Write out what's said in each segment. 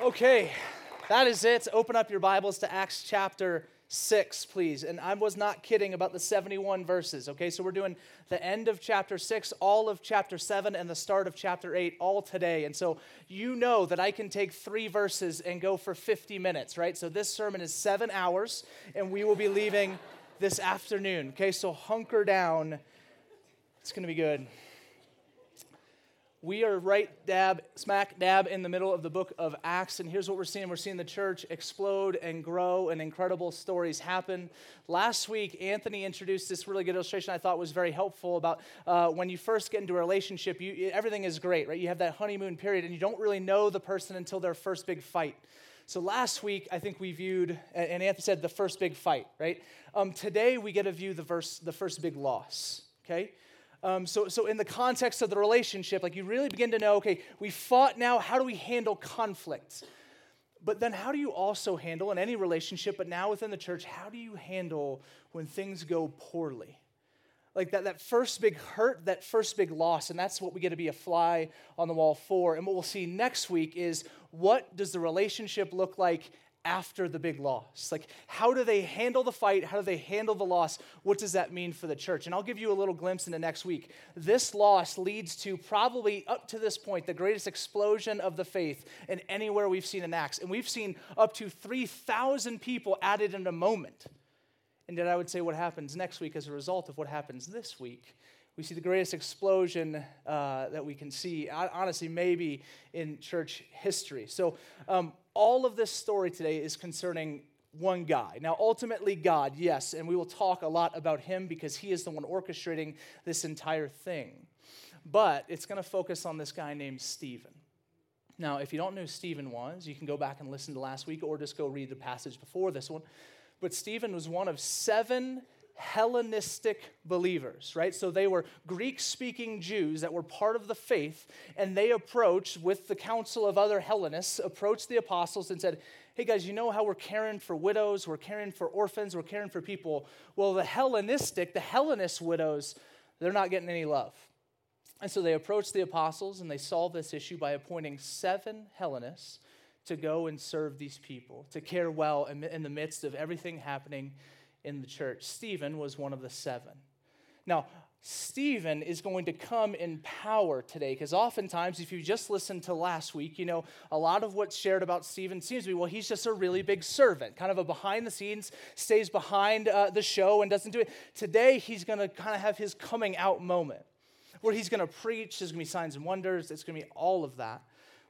Okay, that is it. Open up your Bibles to Acts chapter 6, please. And I was not kidding about the 71 verses, okay? So we're doing the end of chapter 6, all of chapter 7, and the start of chapter 8 all today. And so you know that I can take three verses and go for 50 minutes, right? So this sermon is seven hours, and we will be leaving this afternoon, okay? So hunker down. It's going to be good we are right dab, smack dab in the middle of the book of Acts. And here's what we're seeing we're seeing the church explode and grow, and incredible stories happen. Last week, Anthony introduced this really good illustration I thought was very helpful about uh, when you first get into a relationship, you, everything is great, right? You have that honeymoon period, and you don't really know the person until their first big fight. So last week, I think we viewed, and Anthony said the first big fight, right? Um, today, we get to view the, verse, the first big loss, okay? Um, so, so, in the context of the relationship, like you really begin to know okay, we fought now, how do we handle conflict? But then, how do you also handle in any relationship, but now within the church, how do you handle when things go poorly? Like that, that first big hurt, that first big loss, and that's what we get to be a fly on the wall for. And what we'll see next week is what does the relationship look like after the big loss? Like, how do they handle the fight? How do they handle the loss? What does that mean for the church? And I'll give you a little glimpse into next week. This loss leads to probably, up to this point, the greatest explosion of the faith in anywhere we've seen in Acts. And we've seen up to 3,000 people added in a moment. And then I would say what happens next week as a result of what happens this week. We see the greatest explosion uh, that we can see, honestly, maybe in church history. So, um, all of this story today is concerning one guy. Now, ultimately, God, yes, and we will talk a lot about him because he is the one orchestrating this entire thing. But it's going to focus on this guy named Stephen. Now, if you don't know who Stephen was, you can go back and listen to last week or just go read the passage before this one. But Stephen was one of seven Hellenistic believers, right? So they were Greek speaking Jews that were part of the faith, and they approached, with the council of other Hellenists, approached the apostles and said, Hey guys, you know how we're caring for widows, we're caring for orphans, we're caring for people. Well, the Hellenistic, the Hellenist widows, they're not getting any love. And so they approached the apostles and they solved this issue by appointing seven Hellenists to go and serve these people, to care well in the midst of everything happening in the church. Stephen was one of the seven. Now, Stephen is going to come in power today because oftentimes, if you just listened to last week, you know, a lot of what's shared about Stephen seems to be, well, he's just a really big servant, kind of a behind the scenes, stays behind uh, the show and doesn't do it. Today, he's going to kind of have his coming out moment where he's going to preach, there's going to be signs and wonders, it's going to be all of that.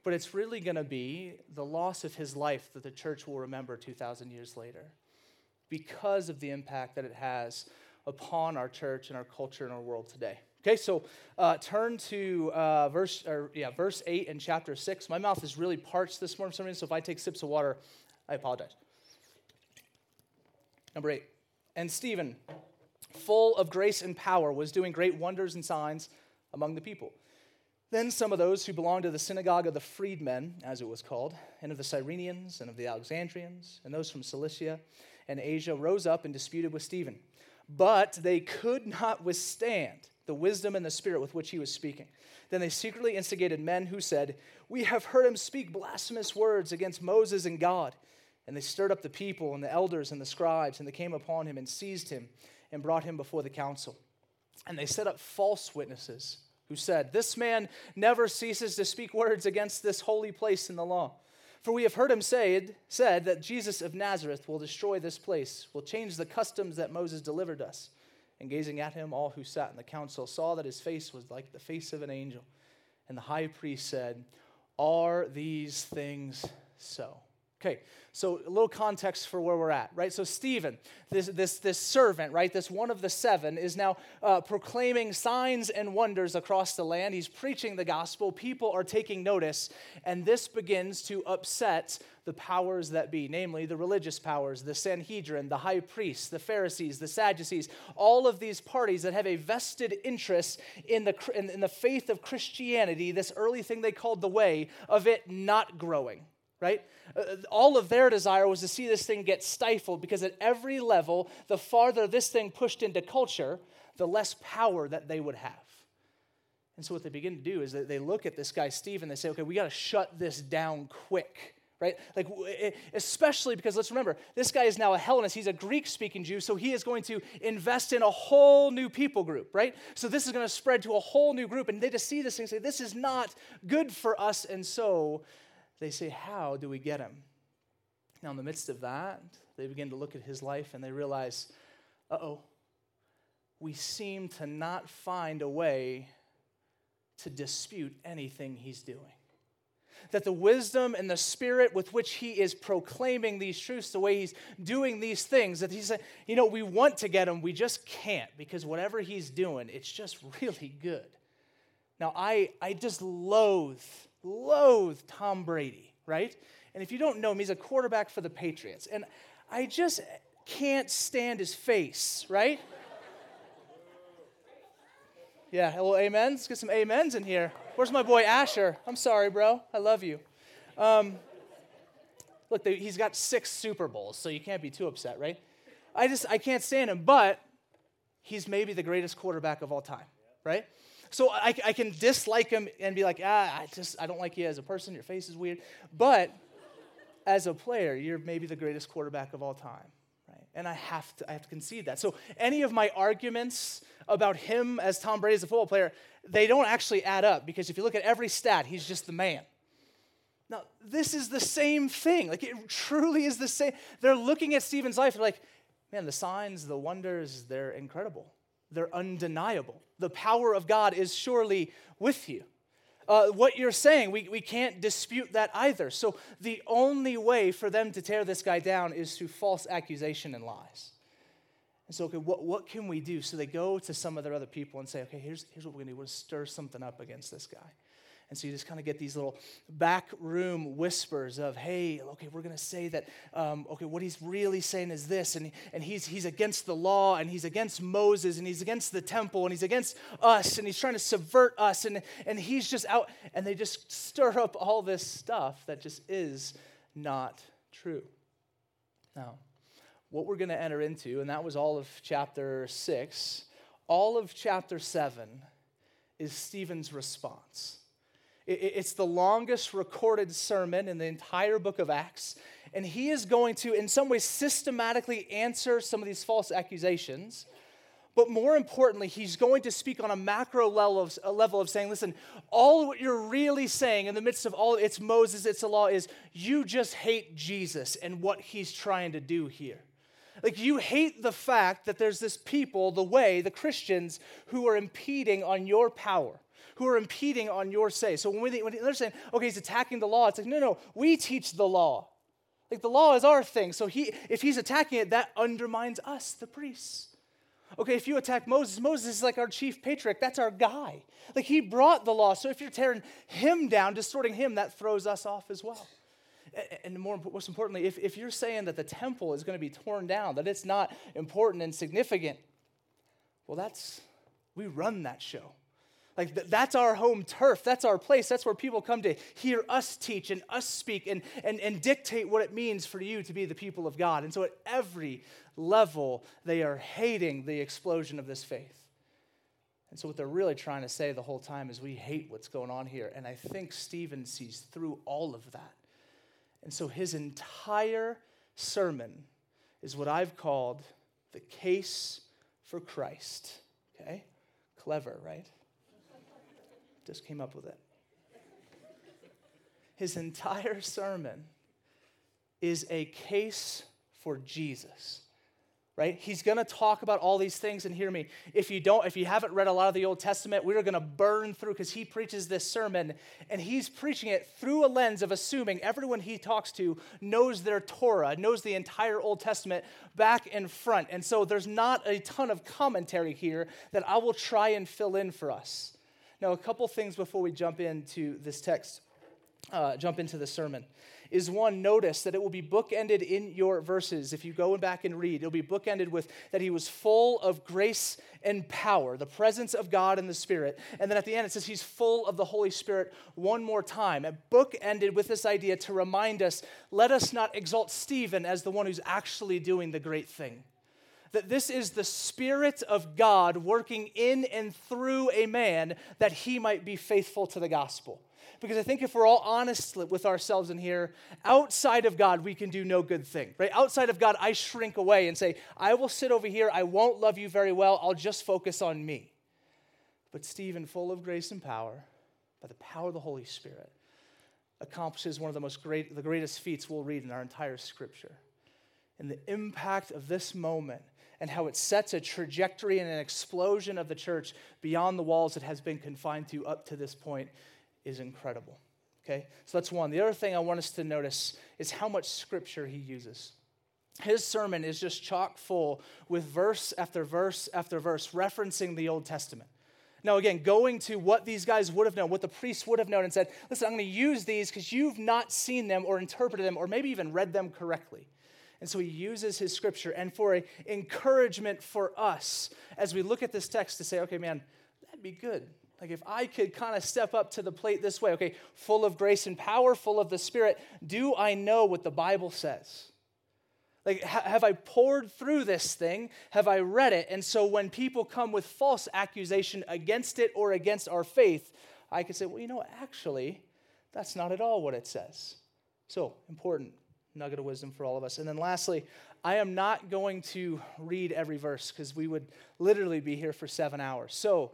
But it's really going to be the loss of his life that the church will remember 2,000 years later because of the impact that it has upon our church and our culture and our world today. Okay, so uh, turn to uh, verse, or, yeah, verse 8 in chapter 6. My mouth is really parched this morning so if I take sips of water, I apologize. Number 8. And Stephen, full of grace and power, was doing great wonders and signs among the people. Then some of those who belonged to the synagogue of the freedmen, as it was called, and of the Cyrenians and of the Alexandrians, and those from Cilicia, and Asia rose up and disputed with Stephen. But they could not withstand the wisdom and the spirit with which he was speaking. Then they secretly instigated men who said, We have heard him speak blasphemous words against Moses and God. And they stirred up the people and the elders and the scribes, and they came upon him and seized him and brought him before the council. And they set up false witnesses who said, This man never ceases to speak words against this holy place in the law. For we have heard him say, said that Jesus of Nazareth will destroy this place, will change the customs that Moses delivered us. And gazing at him, all who sat in the council saw that his face was like the face of an angel. And the high priest said, Are these things so? Okay, so a little context for where we're at, right? So Stephen, this, this, this servant, right, this one of the seven, is now uh, proclaiming signs and wonders across the land. He's preaching the gospel. People are taking notice, and this begins to upset the powers that be, namely the religious powers, the Sanhedrin, the high priests, the Pharisees, the Sadducees, all of these parties that have a vested interest in the, in, in the faith of Christianity, this early thing they called the way, of it not growing right? Uh, all of their desire was to see this thing get stifled because at every level, the farther this thing pushed into culture, the less power that they would have. And so what they begin to do is that they look at this guy, Steve, and they say, okay, we got to shut this down quick, right? Like, especially because let's remember, this guy is now a Hellenist. He's a Greek speaking Jew, so he is going to invest in a whole new people group, right? So this is going to spread to a whole new group. And they just see this and say, this is not good for us. And so they say, how do we get him? Now, in the midst of that, they begin to look at his life and they realize, uh oh, we seem to not find a way to dispute anything he's doing that the wisdom and the spirit with which he is proclaiming these truths, the way he's doing these things, that he's you know, we want to get him, we just can't because whatever he's doing, it's just really good. Now, I, I just loathe, loathe Tom Brady, right? And if you don't know him, he's a quarterback for the Patriots. And I just can't stand his face, right? Yeah, well, amens. Let's get some amens in here. Where's my boy Asher? I'm sorry, bro. I love you. Um, look, they, he's got six Super Bowls, so you can't be too upset, right? I just I can't stand him, but he's maybe the greatest quarterback of all time, right? So I, I can dislike him and be like, ah, I just I don't like you as a person. Your face is weird, but as a player, you're maybe the greatest quarterback of all time Right? and I have to, I have to concede that. So any of my arguments about him as Tom Brady as a football player, they don't actually add up because if you look at every stat, he's just the man. Now, this is the same thing. Like it truly is the same. They're looking at Stephen's life, they're like, man, the signs, the wonders, they're incredible. They're undeniable. The power of God is surely with you uh, what you're saying. We, we can't dispute that either. So the only way for them to tear this guy down is through false accusation and lies. And so, okay, what, what can we do? So they go to some of their other people and say, okay, here's, here's what we're going to do. We're going to stir something up against this guy. And so you just kind of get these little back room whispers of, hey, okay, we're going to say that, um, okay, what he's really saying is this, and, and he's, he's against the law, and he's against Moses, and he's against the temple, and he's against us, and he's trying to subvert us, and, and he's just out, and they just stir up all this stuff that just is not true. Now, what we're going to enter into, and that was all of chapter six, all of chapter seven is Stephen's response. It's the longest recorded sermon in the entire book of Acts. And he is going to, in some ways, systematically answer some of these false accusations. But more importantly, he's going to speak on a macro level of, level of saying, listen, all what you're really saying in the midst of all it's Moses, it's the law, is you just hate Jesus and what he's trying to do here. Like, you hate the fact that there's this people, the way, the Christians, who are impeding on your power who are impeding on your say. So when, we, when they're saying, okay, he's attacking the law, it's like, no, no, we teach the law. Like the law is our thing. So he, if he's attacking it, that undermines us, the priests. Okay, if you attack Moses, Moses is like our chief patriarch. That's our guy. Like he brought the law. So if you're tearing him down, distorting him, that throws us off as well. And more, most importantly, if, if you're saying that the temple is going to be torn down, that it's not important and significant, well, that's, we run that show. Like, th- that's our home turf. That's our place. That's where people come to hear us teach and us speak and, and, and dictate what it means for you to be the people of God. And so, at every level, they are hating the explosion of this faith. And so, what they're really trying to say the whole time is, we hate what's going on here. And I think Stephen sees through all of that. And so, his entire sermon is what I've called the case for Christ. Okay? Clever, right? Just came up with it. His entire sermon is a case for Jesus. Right? He's going to talk about all these things and hear me. If you don't if you haven't read a lot of the Old Testament, we're going to burn through cuz he preaches this sermon and he's preaching it through a lens of assuming everyone he talks to knows their Torah, knows the entire Old Testament back and front. And so there's not a ton of commentary here that I will try and fill in for us. Now, a couple things before we jump into this text, uh, jump into the sermon, is one, notice that it will be bookended in your verses. If you go back and read, it'll be bookended with that he was full of grace and power, the presence of God and the Spirit. And then at the end, it says he's full of the Holy Spirit one more time. A book ended with this idea to remind us let us not exalt Stephen as the one who's actually doing the great thing that this is the Spirit of God working in and through a man that he might be faithful to the gospel. Because I think if we're all honest with ourselves in here, outside of God, we can do no good thing, right? Outside of God, I shrink away and say, I will sit over here. I won't love you very well. I'll just focus on me. But Stephen, full of grace and power, by the power of the Holy Spirit, accomplishes one of the most great, the greatest feats we'll read in our entire scripture. And the impact of this moment and how it sets a trajectory and an explosion of the church beyond the walls it has been confined to up to this point is incredible. Okay? So that's one. The other thing I want us to notice is how much scripture he uses. His sermon is just chock full with verse after verse after verse referencing the Old Testament. Now, again, going to what these guys would have known, what the priests would have known, and said, listen, I'm going to use these because you've not seen them or interpreted them or maybe even read them correctly. And so he uses his scripture and for a encouragement for us as we look at this text to say, okay, man, that'd be good. Like if I could kind of step up to the plate this way, okay, full of grace and power, full of the Spirit, do I know what the Bible says? Like, ha- have I poured through this thing? Have I read it? And so when people come with false accusation against it or against our faith, I can say, well, you know, actually, that's not at all what it says. So, important nugget of wisdom for all of us. And then lastly, I am not going to read every verse because we would literally be here for seven hours. So,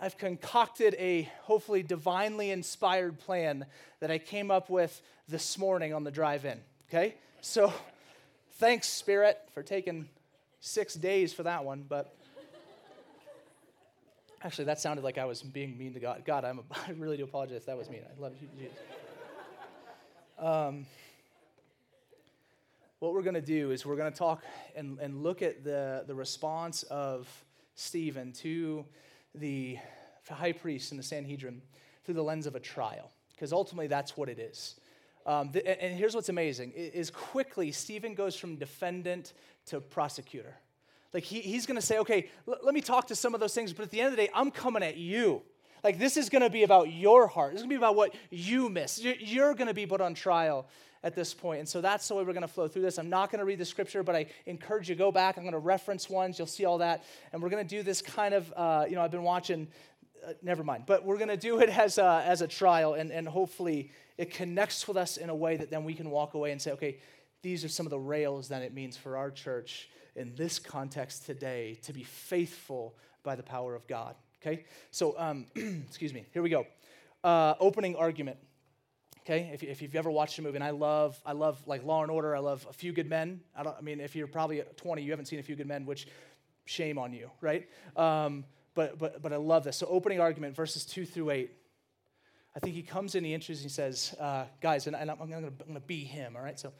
I've concocted a hopefully divinely inspired plan that I came up with this morning on the drive in. Okay? So, thanks, Spirit, for taking six days for that one. But actually, that sounded like I was being mean to God. God, I'm a, i really do apologize. That was mean. I love you, Jesus. Um, what we're going to do is we're going to talk and, and look at the, the response of Stephen to the high priest and the Sanhedrin through the lens of a trial, because ultimately that's what it is. Um, and here's what's amazing is quickly Stephen goes from defendant to prosecutor. Like he, he's going to say, okay, l- let me talk to some of those things, but at the end of the day, I'm coming at you. Like this is going to be about your heart. This is going to be about what you miss. You're, going to be put on trial at this point. And so that's the way we're going to flow through this. I'm not going to read the scripture, but I encourage you to go back. I'm going to reference ones. You'll see all that. And we're going to do this kind of, uh, you know, I've been watching, uh, never mind, but we're going to do it as a, as a trial. And, and hopefully it connects with us in a way that then we can walk away and say, okay, these are some of the rails that it means for our church in this context today to be faithful by the power of God. Okay? So, um, excuse me, here we go. Uh, opening argument okay? If, if you've ever watched a movie and i love i love like law and order i love a few good men. I don't i mean if you're probably 20 you haven't seen a few good men which shame on you right? Um, but but but i love this. So opening argument verses 2 through 8 i think he comes in he introduces he says uh, guys and, and i'm, I'm going to be him all right? So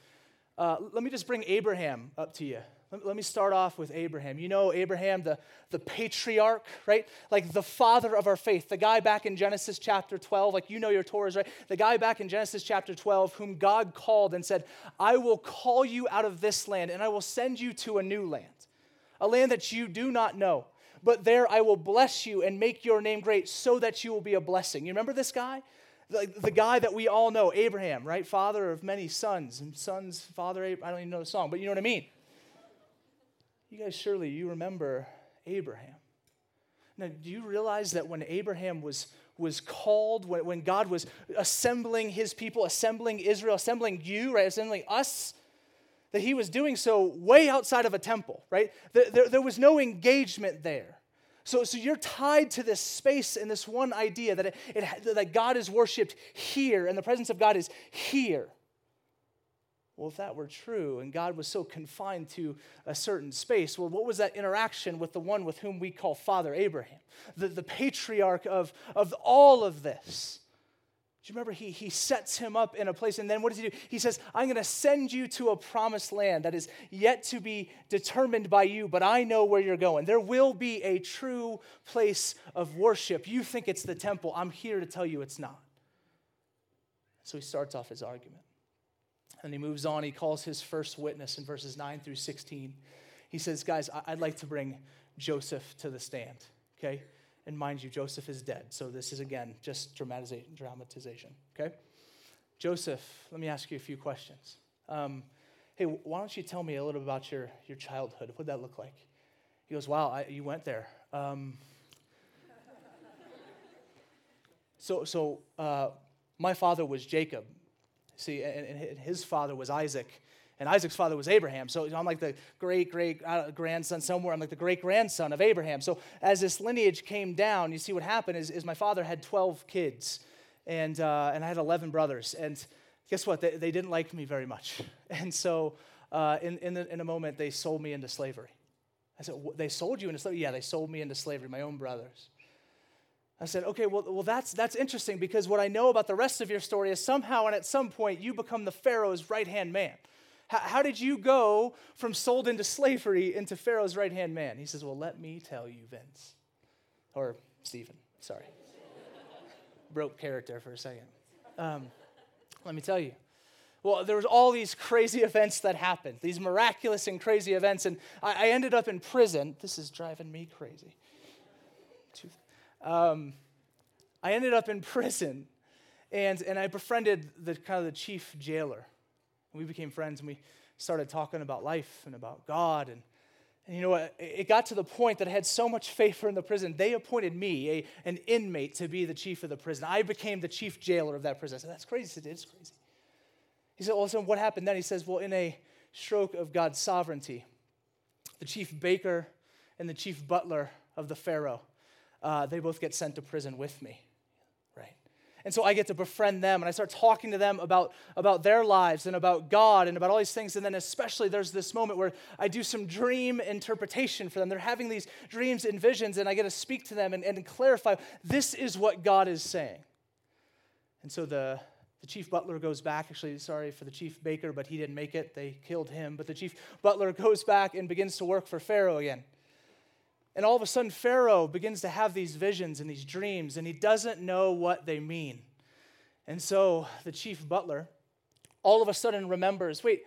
uh, let me just bring abraham up to you let, me start off with Abraham. You know Abraham, the, the patriarch, right? Like the father of our faith, the guy back in Genesis chapter 12, like you know your Torahs, right? The guy back in Genesis chapter 12, whom God called and said, I will call you out of this land and I will send you to a new land, a land that you do not know. But there I will bless you and make your name great so that you will be a blessing. You remember this guy? The, the guy that we all know, Abraham, right? Father of many sons. And sons, father, I don't even know the song, but you know what I mean. You guys, surely you remember Abraham. Now, do you realize that when Abraham was, was called, when, when God was assembling his people, assembling Israel, assembling you, right, assembling us, that he was doing so way outside of a temple, right? There, there, was no engagement there. So, so you're tied to this space and this one idea that, it, it, that God is worshiped here and the presence of God is here. Well, if that were true and God was so confined to a certain space, well, what was that interaction with the one with whom we call Father Abraham, the, the patriarch of, of all of this? Do you remember he, he sets him up in a place, and then what does he do? He says, I'm going to send you to a promised land that is yet to be determined by you, but I know where you're going. There will be a true place of worship. You think it's the temple. I'm here to tell you it's not. So he starts off his argument. And he moves on. He calls his first witness in verses 9 through 16. He says, Guys, I'd like to bring Joseph to the stand, okay? And mind you, Joseph is dead. So this is, again, just dramatization, okay? Joseph, let me ask you a few questions. Um, hey, why don't you tell me a little about your, your childhood? What did that look like? He goes, Wow, I, you went there. Um, so, so uh, My father was Jacob. See, and, and his father was Isaac. And Isaac's father was Abraham. So I'm like the great great uh, grandson somewhere. I'm like the great grandson of Abraham. So as this lineage came down, you see what happened is, is my father had 12 kids, and, uh, and I had 11 brothers. And guess what? They, they didn't like me very much. And so uh, in, in, the, in a moment, they sold me into slavery. I said, They sold you into slavery? Yeah, they sold me into slavery, my own brothers. I said, okay, well, well that's, that's interesting because what I know about the rest of your story is somehow and at some point you become the Pharaoh's right hand man. How, how did you go from sold into slavery into Pharaoh's right hand man? He says, Well, let me tell you, Vince. Or Stephen, sorry. Broke character for a second. Um, let me tell you. Well, there was all these crazy events that happened, these miraculous and crazy events, and I, I ended up in prison. This is driving me crazy. Um, I ended up in prison, and, and I befriended the kind of the chief jailer we became friends and we started talking about life and about God. And, and you know what? It got to the point that I had so much favor in the prison, they appointed me, a, an inmate, to be the chief of the prison. I became the chief jailer of that prison. I said, That's crazy. It's crazy. He said, Well, so what happened then? He says, Well, in a stroke of God's sovereignty, the chief baker and the chief butler of the Pharaoh, uh, they both get sent to prison with me. Right? And so I get to befriend them and I start talking to them about, about their lives and about God and about all these things. And then, especially, there's this moment where I do some dream interpretation for them. They're having these dreams and visions, and I get to speak to them and, and clarify this is what God is saying. And so the, the chief butler goes back. Actually, sorry for the chief baker, but he didn't make it. They killed him. But the chief butler goes back and begins to work for Pharaoh again. And all of a sudden, Pharaoh begins to have these visions and these dreams, and he doesn't know what they mean. And so the chief butler all of a sudden remembers wait,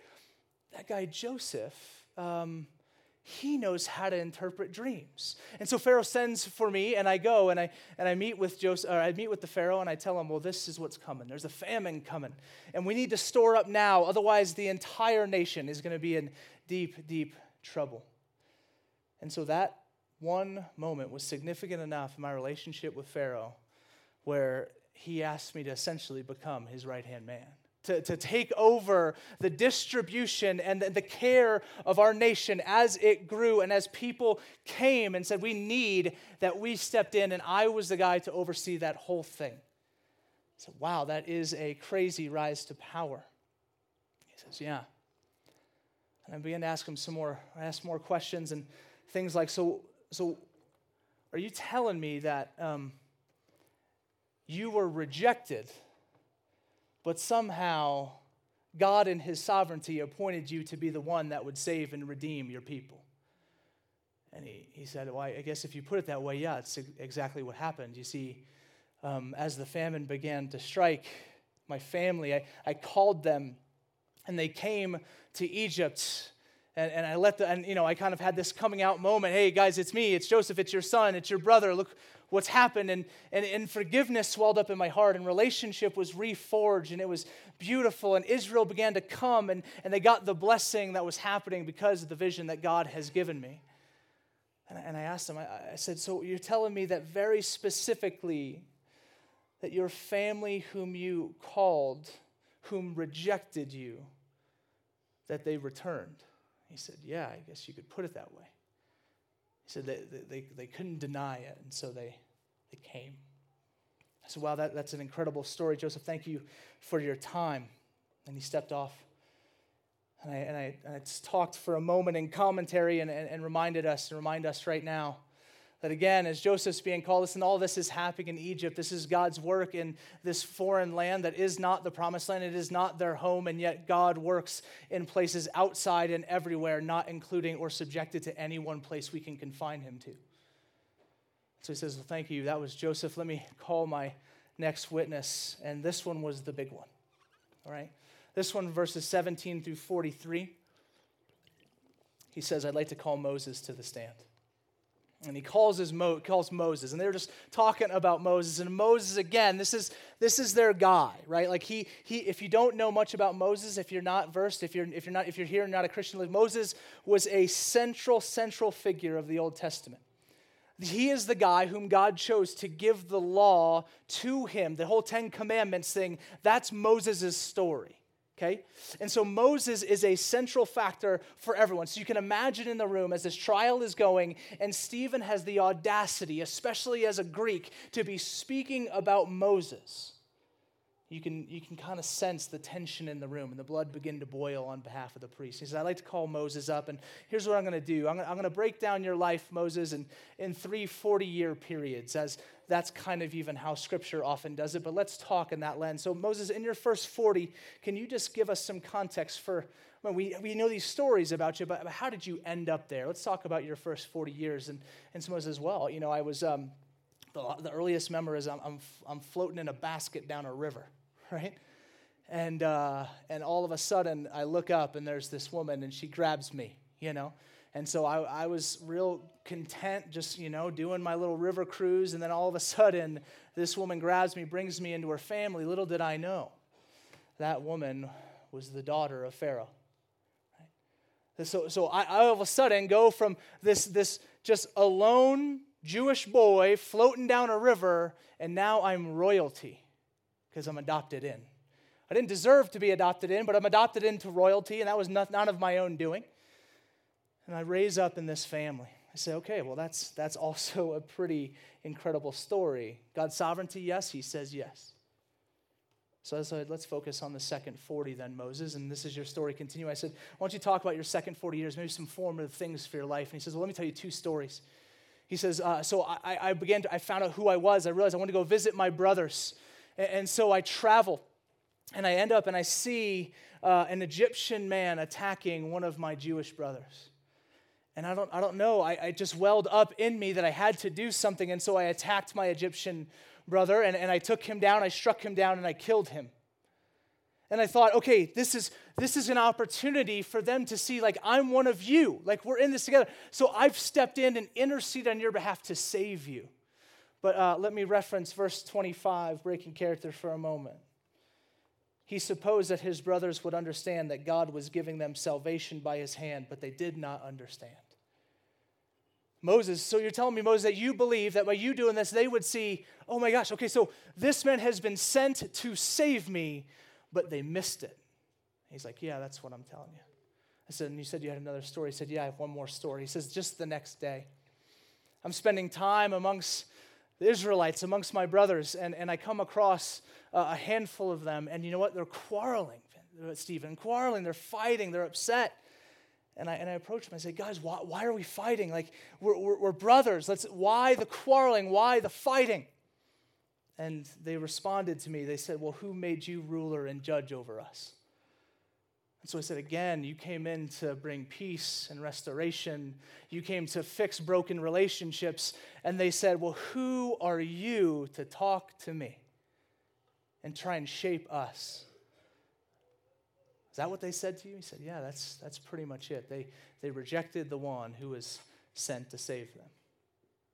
that guy Joseph, um, he knows how to interpret dreams. And so Pharaoh sends for me, and I go and I, and I meet with Joseph, or I meet with the Pharaoh, and I tell him, well, this is what's coming. There's a famine coming, and we need to store up now, otherwise the entire nation is going to be in deep, deep trouble. And so that one moment was significant enough in my relationship with Pharaoh where he asked me to essentially become his right hand man. To, to take over the distribution and the, the care of our nation as it grew and as people came and said, We need that we stepped in, and I was the guy to oversee that whole thing. Said, Wow, that is a crazy rise to power. He says, Yeah. And I began to ask him some more, I asked more questions and things like, So, so, are you telling me that um, you were rejected, but somehow God, in His sovereignty, appointed you to be the one that would save and redeem your people? And he, he said, Well, I guess if you put it that way, yeah, it's exactly what happened. You see, um, as the famine began to strike my family, I, I called them and they came to Egypt and, and I let the, and you know, I kind of had this coming out moment. Hey, guys, it's me. It's Joseph. It's your son. It's your brother. Look what's happened. And, and, and forgiveness swelled up in my heart, and relationship was reforged, and it was beautiful. And Israel began to come, and, and they got the blessing that was happening because of the vision that God has given me. And, and I asked them, I, I said, So you're telling me that very specifically, that your family, whom you called, whom rejected you, that they returned? He said, Yeah, I guess you could put it that way. He said they, they, they couldn't deny it, and so they, they came. I said, Wow, that, that's an incredible story. Joseph, thank you for your time. And he stepped off. And I, and I, and I talked for a moment in commentary and, and, and reminded us and remind us right now that again, as Joseph's being called, listen, all this is happening in Egypt. This is God's work in this foreign land that is not the promised land. It is not their home, and yet God works in places outside and everywhere, not including or subjected to any one place we can confine him to. So he says, Well, thank you. That was Joseph. Let me call my next witness. And this one was the big one. All right? This one, verses 17 through 43. He says, I'd like to call Moses to the stand and he calls his Mo, calls Moses, and they're just talking about Moses. And Moses again, this is this is their guy, right? Like he he. If you don't know much about Moses, if you're not versed, if you're if you're not if you're here and not a Christian, like Moses was a central central figure of the Old Testament. he is the guy whom God chose to give the law to him, the whole Ten Commandments thing. That's Moses' story. Okay? And so Moses is a central factor for everyone. So you can imagine in the room as this trial is going, and Stephen has the audacity, especially as a Greek, to be speaking about Moses you can, you can kind of sense the tension in the room and the blood begin to boil on behalf of the priest. He says, I'd like to call Moses up, and here's what I'm going to do. I'm going to break down your life, Moses, in, in three 40 year periods, as that's kind of even how scripture often does it. But let's talk in that lens. So, Moses, in your first 40, can you just give us some context for? Well, we, we know these stories about you, but how did you end up there? Let's talk about your first 40 years and, and Moses as well. You know, I was, um, the, the earliest memory is I'm, I'm, I'm floating in a basket down a river right? And, uh, and all of a sudden, I look up and there's this woman and she grabs me, you know? And so I, I was real content just, you know, doing my little river cruise. And then all of a sudden, this woman grabs me, brings me into her family. Little did I know that woman was the daughter of Pharaoh. So, so I, I all of a sudden go from this, this just alone Jewish boy floating down a river, and now I'm royalty because I'm adopted in. I didn't deserve to be adopted in, but I'm adopted into royalty, and that was not, none of my own doing. And I raise up in this family. I say, okay, well, that's, that's also a pretty incredible story. God's sovereignty, yes, he says yes. So I said, let's focus on the second 40 then, Moses. And this is your story. Continue. I said, why don't you talk about your second 40 years, maybe some formative things for your life? And he says, well, let me tell you two stories. He says, uh, so I, I began to, I found out who I was. I realized I wanted to go visit my brothers. And so I travel and I end up and I see uh, an Egyptian man attacking one of my Jewish brothers. And I don't, I don't know, I, I just welled up in me that I had to do something. And so I attacked my Egyptian brother and, and I took him down, I struck him down, and I killed him. And I thought, okay, this is, this is an opportunity for them to see, like, I'm one of you. Like, we're in this together. So I've stepped in and interceded on your behalf to save you. But uh, let me reference verse 25, breaking character for a moment. He supposed that his brothers would understand that God was giving them salvation by his hand, but they did not understand. Moses, so you're telling me, Moses, that you believe that by you doing this, they would see, oh my gosh, okay, so this man has been sent to save me, but they missed it. He's like, yeah, that's what I'm telling you. I said, and you said you had another story. He said, yeah, I have one more story. He says, just the next day, I'm spending time amongst the Israelites amongst my brothers, and, and I come across uh, a handful of them, and you know what? They're quarreling, Stephen, quarreling. They're fighting. They're upset. And I, and I approach them. I say, guys, why, why are we fighting? Like, we're, we're, we're brothers. Let's, why the quarreling? Why the fighting? And they responded to me. They said, well, who made you ruler and judge over us? And so I said, again, you came in to bring peace and restoration. You came to fix broken relationships. And they said, Well, who are you to talk to me and try and shape us? Is that what they said to you? He said, Yeah, that's, that's pretty much it. They, they rejected the one who was sent to save them.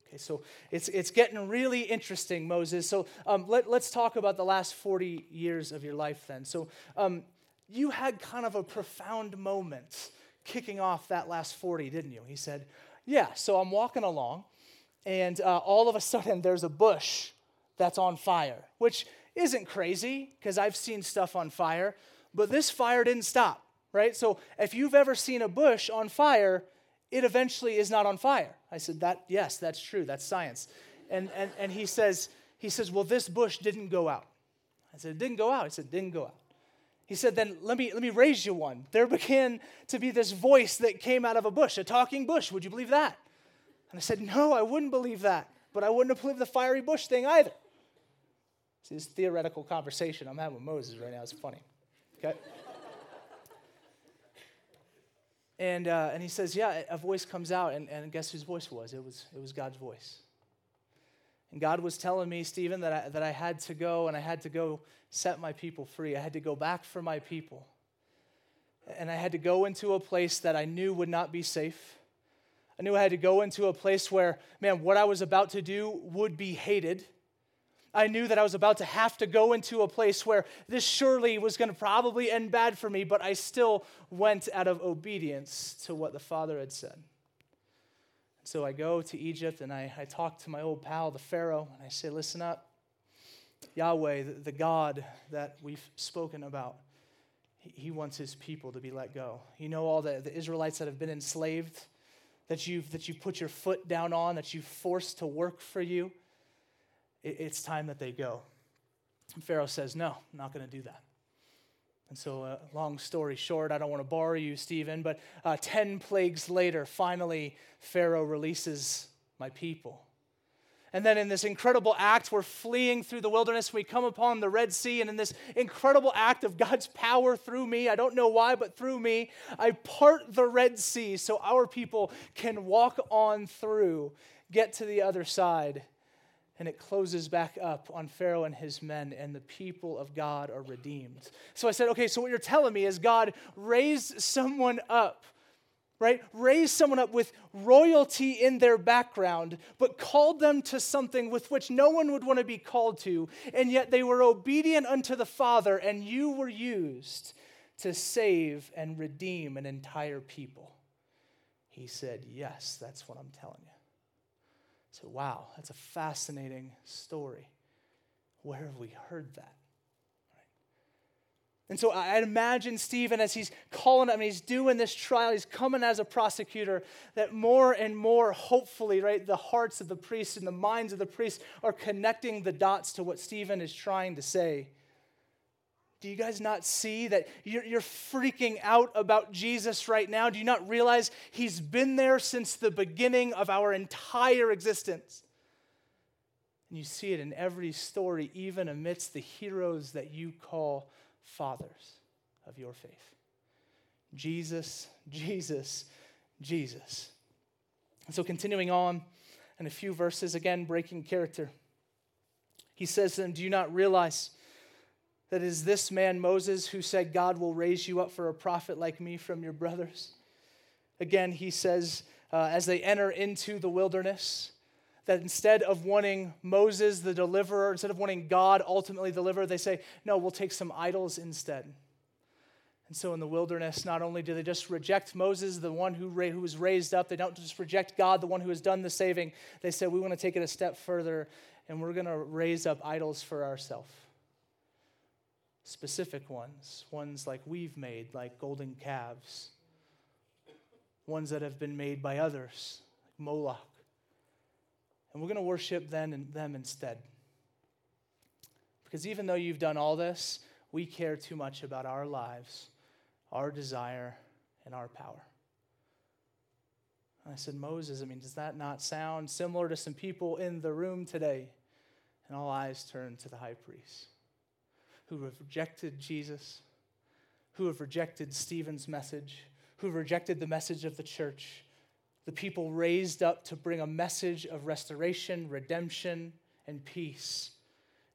Okay, so it's, it's getting really interesting, Moses. So um, let, let's talk about the last 40 years of your life then. So um, you had kind of a profound moment kicking off that last 40, didn't you? He said, Yeah, so I'm walking along, and uh, all of a sudden there's a bush that's on fire, which isn't crazy because I've seen stuff on fire, but this fire didn't stop, right? So if you've ever seen a bush on fire, it eventually is not on fire. I said, That, yes, that's true, that's science. And, and, and he says, he says, Well, this bush didn't go out. I said, It didn't go out. He said, Didn't go out. He said, Then let me, let me raise you one. There began to be this voice that came out of a bush, a talking bush. Would you believe that? And I said, No, I wouldn't believe that. But I wouldn't have believed the fiery bush thing either. See, this theoretical conversation I'm having with Moses right now is funny. Okay? and, uh, and he says, Yeah, a voice comes out, and, and guess whose voice was? It was, it was God's voice. And God was telling me, Stephen, that I, that I had to go and I had to go set my people free. I had to go back for my people. And I had to go into a place that I knew would not be safe. I knew I had to go into a place where, man, what I was about to do would be hated. I knew that I was about to have to go into a place where this surely was going to probably end bad for me, but I still went out of obedience to what the Father had said. So I go to Egypt and I, I talk to my old pal, the Pharaoh, and I say, Listen up. Yahweh, the, the God that we've spoken about, he, he, wants his people to be let go. You know, all the, the Israelites that have been enslaved, that you've, that you put your foot down on, that you've forced to work for you, it, it's time that they go. And Pharaoh says, No, I'm not going to do that. And so, uh, long story short, I don't want to bore you, Stephen, but uh, 10 plagues later, finally, Pharaoh releases my people. And then in this incredible act, we're fleeing through the wilderness. We come upon the Red Sea, and in this incredible act of God's power through me, I don't know why, but through me, I part the Red Sea so our people can walk on through, get to the other side, and it closes back up on Pharaoh and his men, and the people of God are redeemed. So I said, okay, so what you're telling me is God raised someone up, right? Raised someone up with royalty in their background, but called them to something with which no one would want to be called to, and yet they were obedient unto the Father, and you were used to save and redeem an entire people. He said, Yes, that's what I'm telling you. So, wow, that's a fascinating story. Where have we heard that? And so I imagine Stephen as he's calling, I mean, he's doing this trial, he's coming as a prosecutor, that more and more, hopefully, right, the hearts of the priests and the minds of the priests are connecting the dots to what Stephen is trying to say. Do you guys not see that you're, you're, freaking out about Jesus right now? Do you not realize he's been there since the beginning of our entire existence? And you see it in every story, even amidst the heroes that you call fathers of your faith. Jesus, Jesus, Jesus. And so, continuing on in a few verses, again, breaking character, he says to them, Do you not realize? That is this man Moses who said, God will raise you up for a prophet like me from your brothers. Again, he says, uh, as they enter into the wilderness, that instead of wanting Moses, the deliverer, instead of wanting God ultimately deliver, they say, no, we'll take some idols instead. And so in the wilderness, not only do they just reject Moses, the one who, who was raised up, they don't just reject God, the one who has done the saving. They say, we want to take it a step further, and we're going to raise up idols for ourselves specific ones, ones like we've made, like golden calves, ones that have been made by others, like Moloch. And we're going to worship them, and them instead. Because even though you've done all this, we care too much about our lives, our desire, and our power. I said, Moses, I mean, does that not sound similar to some people in the room today? And all eyes turned to the high priest who have rejected Jesus, who have rejected Stephen's message, who have rejected the message of the church, the people raised up to bring a message of restoration, redemption, and peace,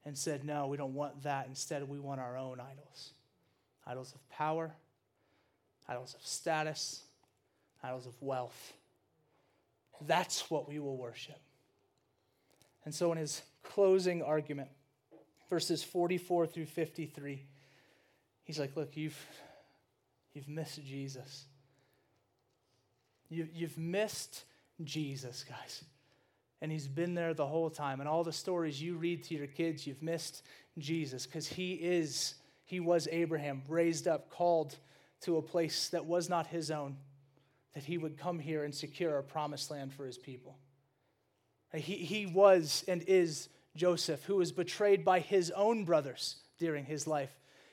and said, No, we don't want that. Instead, we want our own idols idols of power, idols of status, idols of wealth. That's what we will worship. And so, in his closing argument, verses 44 through 53. He's like, Look, you've, you've missed Jesus. You, you've missed Jesus, guys. And he's been there the whole time. And all the stories you read to your kids, you've missed Jesus because he is, he was Abraham, raised up, called to a place that was not his own, that he would come here and secure a promised land for his people. He, he was and is Joseph, who was betrayed by his own brothers during his life,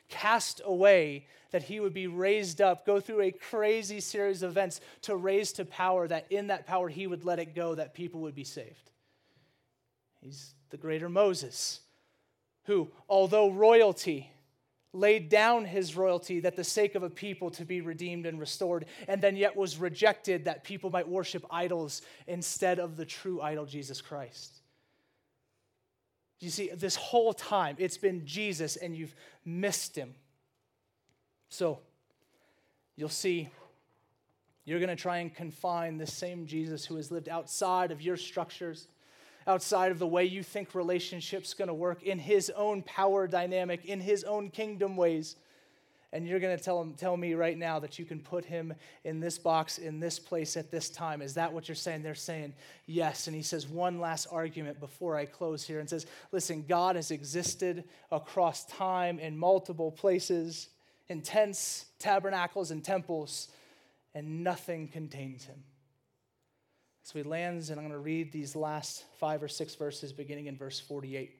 cast away that he would be raised up, go through a crazy series of events to raise to power, that in that power he would let it go, that people would be saved. He's the greater Moses, who, although royalty, laid down his royalty that the sake of a people to be redeemed and restored, and then yet was rejected that people might worship idols instead of the true idol, Jesus Christ. You see, this whole time it's been Jesus and you've missed him. So, you'll see you're going to try and confine the same Jesus who has lived outside of your structures, outside of the way you think relationships going to work in his own power dynamic, in his own kingdom ways. And you're going to tell, him, tell me right now that you can put him in this box, in this place, at this time. Is that what you're saying? They're saying yes. And he says one last argument before I close here and says, Listen, God has existed across time in multiple places, in tents, tabernacles, and temples, and nothing contains him. So he lands, and I'm going to read these last five or six verses beginning in verse 48.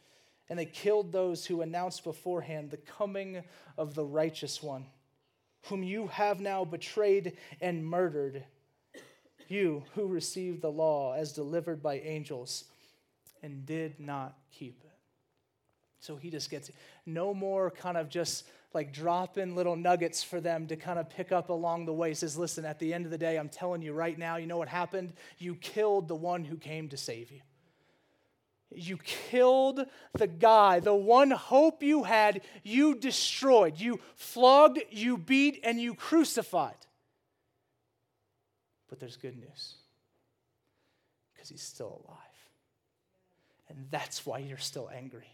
And they killed those who announced beforehand the coming of the righteous one, whom you have now betrayed and murdered. You who received the law as delivered by angels and did not keep it. So he just gets no more kind of just like dropping little nuggets for them to kind of pick up along the way. He says, Listen, at the end of the day, I'm telling you right now, you know what happened? You killed the one who came to save you. You killed the guy, the one hope you had, you destroyed. You flogged, you beat, and you crucified. But there's good news because he's still alive. And that's why you're still angry.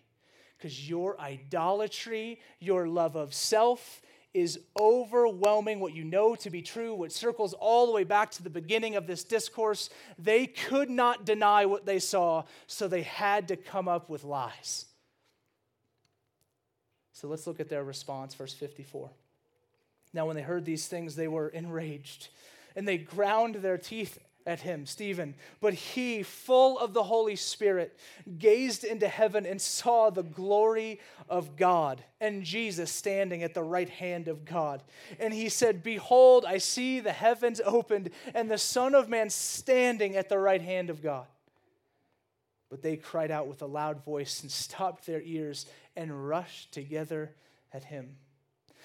Because your idolatry, your love of self, is overwhelming what you know to be true, what circles all the way back to the beginning of this discourse. They could not deny what they saw, so they had to come up with lies. So let's look at their response, verse 54. Now, when they heard these things, they were enraged, and they ground their teeth at him, Stephen. But he, full of the Holy Spirit, gazed into heaven and saw the glory of God and Jesus standing at the right hand of God. And he said, Behold, I see the heavens opened and the Son of Man standing at the right hand of God. But they cried out with a loud voice and stopped their ears and rushed together at him.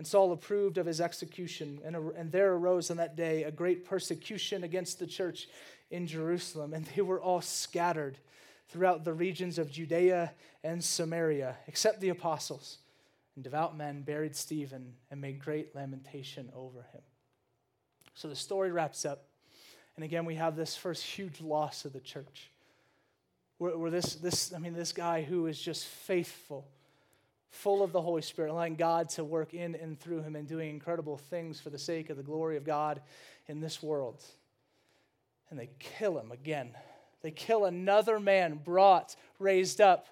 And Saul approved of his execution, and, and there arose on that day a great persecution against the church in Jerusalem, and they were all scattered throughout the regions of Judea and Samaria, except the apostles. And devout men buried Stephen and made great lamentation over him. So the story wraps up. And again, we have this first huge loss of the church. Where, where this, this, I mean, this guy who is just faithful full of the Holy Spirit, allowing God to work in and through him and doing incredible things for the sake of the glory of God in this world. And they kill him again. They kill another man brought, raised up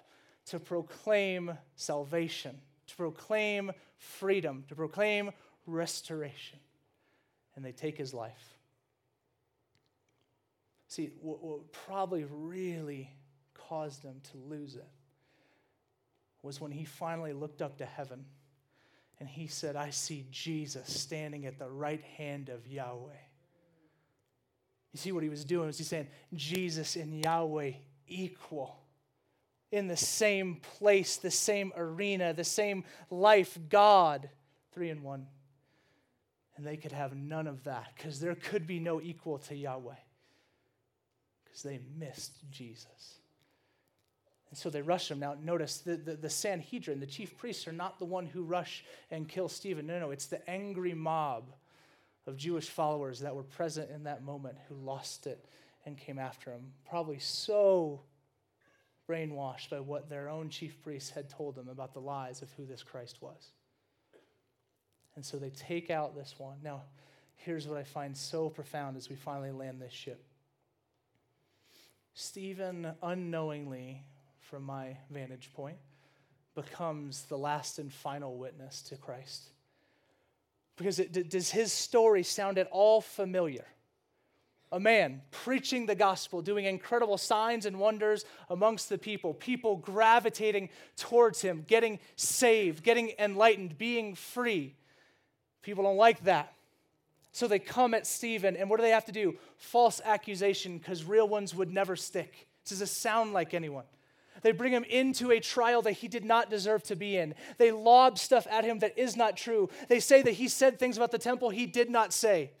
to proclaim salvation, to proclaim freedom, to proclaim restoration. And they take his life. See, what, what probably really caused them to lose it was when he finally looked up to heaven and he said, I see Jesus standing at the right hand of Yahweh. You see what he was doing was he saying, Jesus and Yahweh equal in the same place, the same arena, the same life, God, three in one. And they could have none of that because there could be no equal to Yahweh because they missed Jesus. And so they rush him. Now, notice the, the, the, Sanhedrin, the chief priests, are not the one who rush and kill Stephen. No, no, it's the angry mob of Jewish followers that were present in that moment who lost it and came after him. Probably so brainwashed by what their own chief priests had told them about the lies of who this Christ was. And so they take out this one. Now, here's what I find so profound as we finally land this ship. Stephen unknowingly from my vantage point, becomes the last and final witness to Christ. Because it, does his story sound at all familiar? a man preaching the gospel, doing incredible signs and wonders amongst the people, people gravitating towards him, getting saved, getting enlightened, being free. People don't like that. So they come at Stephen, and what do they have to do? False accusation, because real ones would never stick. Does this sound like anyone? They bring him into a trial that he did not deserve to be in. They lob stuff at him that is not true. They say that he said things about the temple he did not say.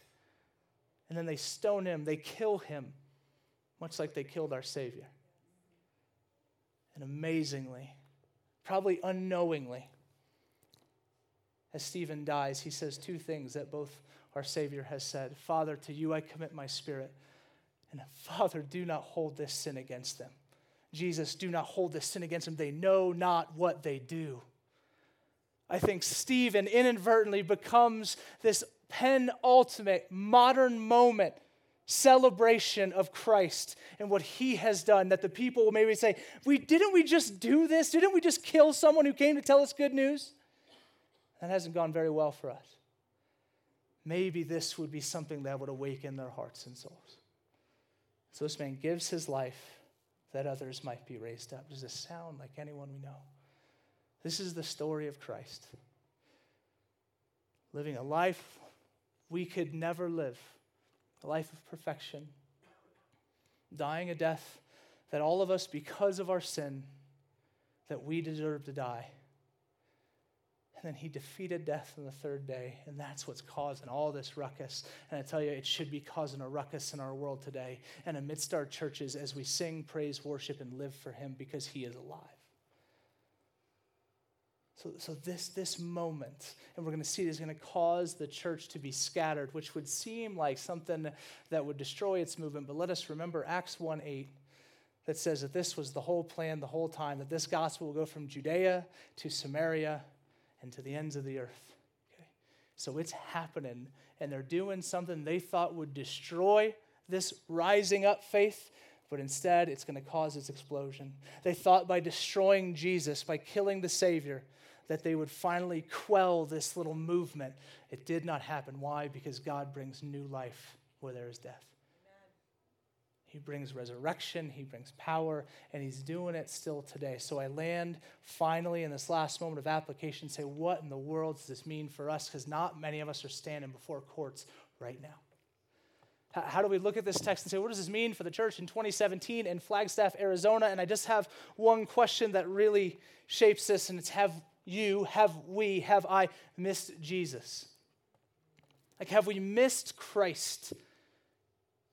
And then they stone him, they kill him, much like they killed our Savior. And amazingly, probably unknowingly, as Stephen dies, he says two things that both our Savior has said Father, to you I commit my spirit. And Father, do not hold this sin against them. Jesus, do not hold this sin against them. They know not what they do. I think Stephen inadvertently becomes this penultimate modern moment celebration of Christ and what he has done that the people will maybe say, we, Didn't we just do this? Didn't we just kill someone who came to tell us good news? That hasn't gone very well for us. Maybe this would be something that would awaken their hearts and souls. So this man gives his life that others might be raised up. Does this sound like anyone we know? This is the story of Christ. Living a life we could never live, a life of perfection, dying a death that all of us, because of our sin, that we deserve to die. And then he defeated death on the third day, and that's what's causing all this ruckus. And I tell you, it should be causing a ruckus in our world today and amidst our churches as we sing, praise, worship, and live for him because he is alive. So, so this, this moment, and we're going to see it, is going to cause the church to be scattered, which would seem like something that would destroy its movement. But let us remember Acts 1 8 that says that this was the whole plan the whole time, that this gospel will go from Judea to Samaria and to the ends of the earth. Okay? So it's happening, and they're doing something they thought would destroy this rising up faith, but instead it's going to cause its explosion. They thought by destroying Jesus, by killing the Savior, that they would finally quell this little movement. It did not happen. Why? Because God brings new life where there is death. He brings resurrection, He brings power, and He's doing it still today. So I land finally in this last moment of application, say, what in the world does this mean for us? Because not many of us are standing before courts right now. How do we look at this text and say, what does this mean for the church in 2017 in Flagstaff, Arizona? And I just have one question that really shapes this, and it's have you, have we, have I missed Jesus? Like, have we missed Christ?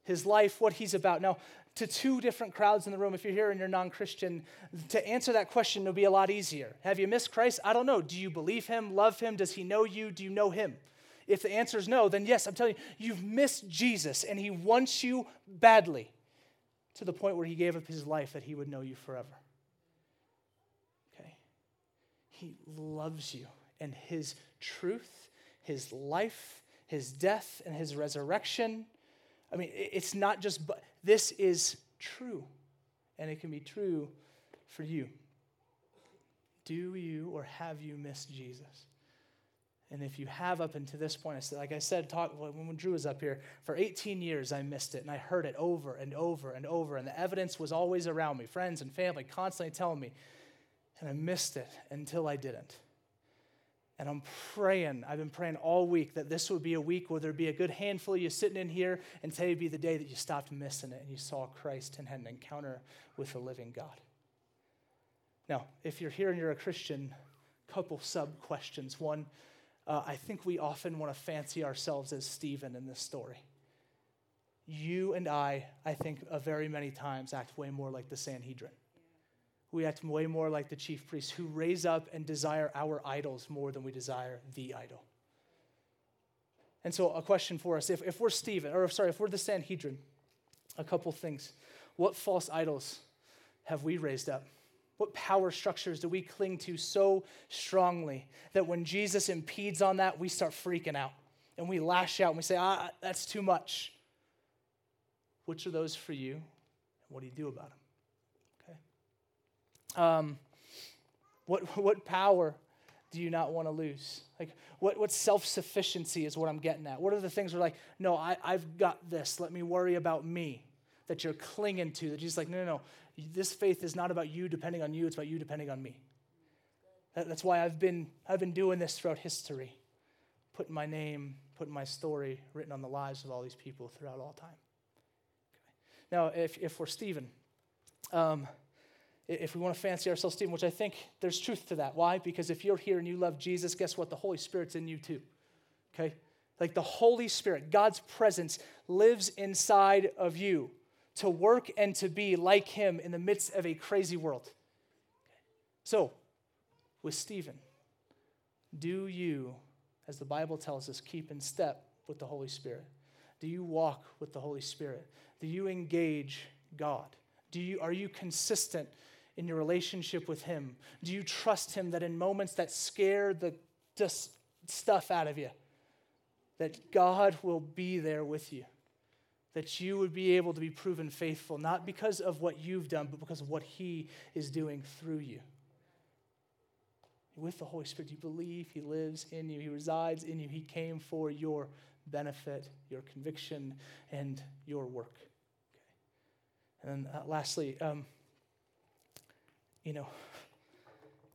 His life, what he's about. Now, to two different crowds in the room, if you're here and you're non Christian, to answer that question will be a lot easier. Have you missed Christ? I don't know. Do you believe him, love him? Does he know you? Do you know him? If the answer is no, then yes, I'm telling you, you've missed Jesus and he wants you badly to the point where he gave up his life that he would know you forever. Okay? He loves you and his truth, his life, his death, and his resurrection I mean, it's not just, but this is true. And it can be true for you. Do you or have you missed Jesus? And if you have up until this point, I said, like I said, talk, when Drew was up here, for 18 years I missed it, and I heard it over and over and over, and the evidence was always around me, friends and family constantly telling me, and I missed it until I didn't. And I'm praying, I've been praying all week that this would be a week where there'd be a good handful of you sitting in here, and today would be the day that you stopped missing it and you saw Christ and had an encounter with the living God. Now, if you're here and you're a Christian, couple sub questions. One, uh, I think we often want to fancy ourselves as Stephen in this story. You and I, I think, uh, very many times act way more like the Sanhedrin we act way more like the chief priests who raise up and desire our idols more than we desire the idol. And so, a question for us if, if we're Stephen, or sorry, if we're the Sanhedrin, a couple things. What false idols have we raised up? What power structures do we cling to so strongly that when Jesus impedes on that, we start freaking out and we lash out and we say, ah, that's too much? Which are those for you? And what do you do about them? Um, what, what power do you not want to lose? Like, what, what self sufficiency is what I'm getting at? What are the things where, like, no, I, I've got this. Let me worry about me that you're clinging to? That Jesus like, no, no, no. This faith is not about you depending on you, it's about you depending on me. That, that's why I've been, I've been doing this throughout history, putting my name, putting my story written on the lives of all these people throughout all time. Okay. Now, if, if we're Stephen, um, if we want to fancy ourselves Stephen, which I think there's truth to that. Why? Because if you're here and you love Jesus, guess what? The Holy Spirit's in you too. Okay? Like the Holy Spirit, God's presence lives inside of you to work and to be like Him in the midst of a crazy world. So, with Stephen, do you, as the Bible tells us, keep in step with the Holy Spirit? Do you walk with the Holy Spirit? Do you engage God? Do you, are you consistent in your relationship with Him? Do you trust Him that in moments that scare the just stuff out of you, that God will be there with you? That you would be able to be proven faithful, not because of what you've done, but because of what He is doing through you. With the Holy Spirit, you believe He lives in you, He resides in you, He came for your benefit, your conviction, and your work. And then uh, lastly, um, you know,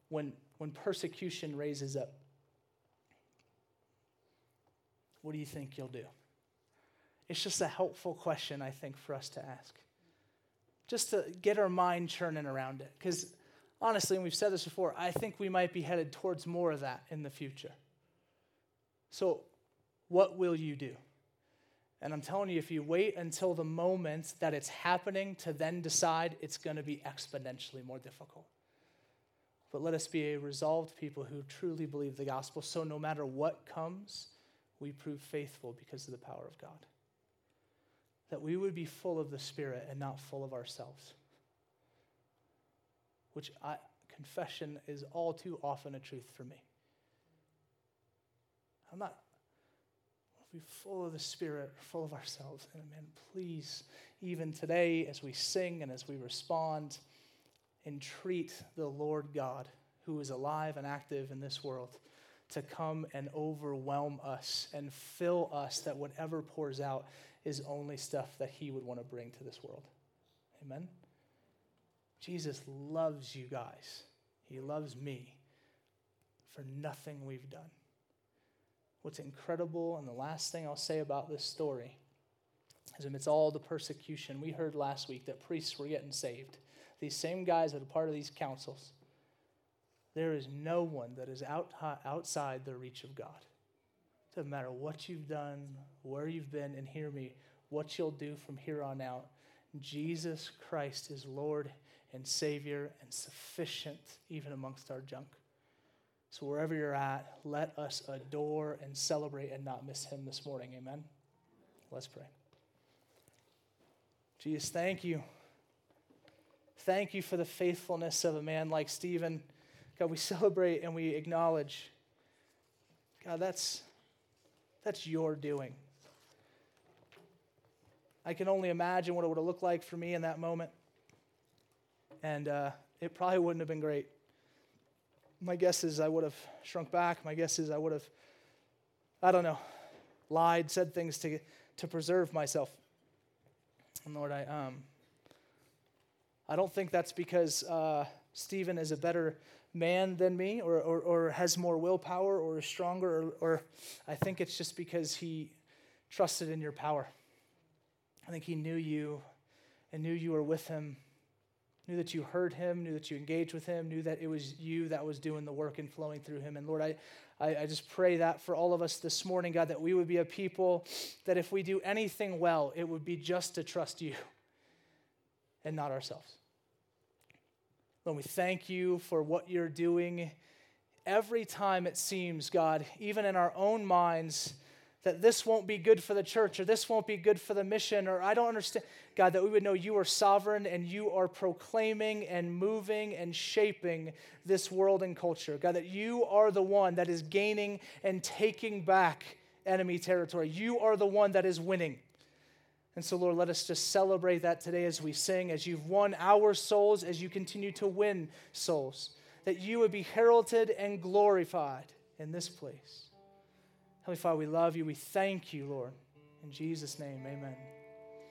when, when persecution raises up, what do you think you'll do? It's just a helpful question, I think, for us to ask. Just to get our mind churning around it. Because honestly, and we've said this before, I think we might be headed towards more of that in the future. So, what will you do? And I'm telling you, if you wait until the moment that it's happening to then decide, it's going to be exponentially more difficult. But let us be a resolved people who truly believe the gospel. So no matter what comes, we prove faithful because of the power of God. That we would be full of the Spirit and not full of ourselves. Which I, confession is all too often a truth for me. I'm not be full of the Spirit, full of ourselves. And man, please, even today, as we sing and as we respond, entreat the Lord God, who is alive and active in this world, to come and overwhelm us and fill us that whatever pours out is only stuff that He would want to bring to this world. Amen? Jesus loves you guys. He loves me for nothing we've done what's incredible, and the last thing I'll say about this story is amidst all the persecution, we heard last week that priests were getting saved. These same guys that are part of these councils. There is no one that is out, outside the reach of God. Doesn't matter what you've done, where you've been, and hear me, what you'll do from here on out. Jesus Christ is Lord and Savior and sufficient even amongst our junk. So, wherever you're at, let us adore and celebrate and not miss him this morning. Amen. Let's pray. Jesus, thank you. Thank you for the faithfulness of a man like Stephen. God, we celebrate and we acknowledge. God, that's, that's your doing. I can only imagine what it would have looked like for me in that moment. And uh, it probably wouldn't have been great my guess is I would have shrunk back. My guess is I would have, I don't know, lied, said things to, to preserve myself. And Lord, I, um, I don't think that's because uh, Stephen is a better man than me or, or, or has more willpower or is stronger, or, or I think it's just because he trusted in your power. I think he knew you and knew you were with him knew that you heard him, knew that you engaged with him, knew that it was you that was doing the work and flowing through him. And Lord, I, I, I, just pray that for all of us this morning, God, that we would be a people that if we do anything well, it would be just to trust you and not ourselves. Lord, we thank you for what you're doing every time it seems, God, even in our own minds that this won't be good for the church or this won't be good for the mission or I don't understand. God, that we would know you are sovereign and you are proclaiming and moving and shaping this world and culture. God, that you are the one that is gaining and taking back enemy territory. You are the one that is winning. And so, Lord, let us just celebrate that today as we sing, as you've won our souls, as you continue to win souls. that you would be heralded and glorified in this place. Heavenly Father, we love you. We thank you, Lord. In Jesus' name, amen.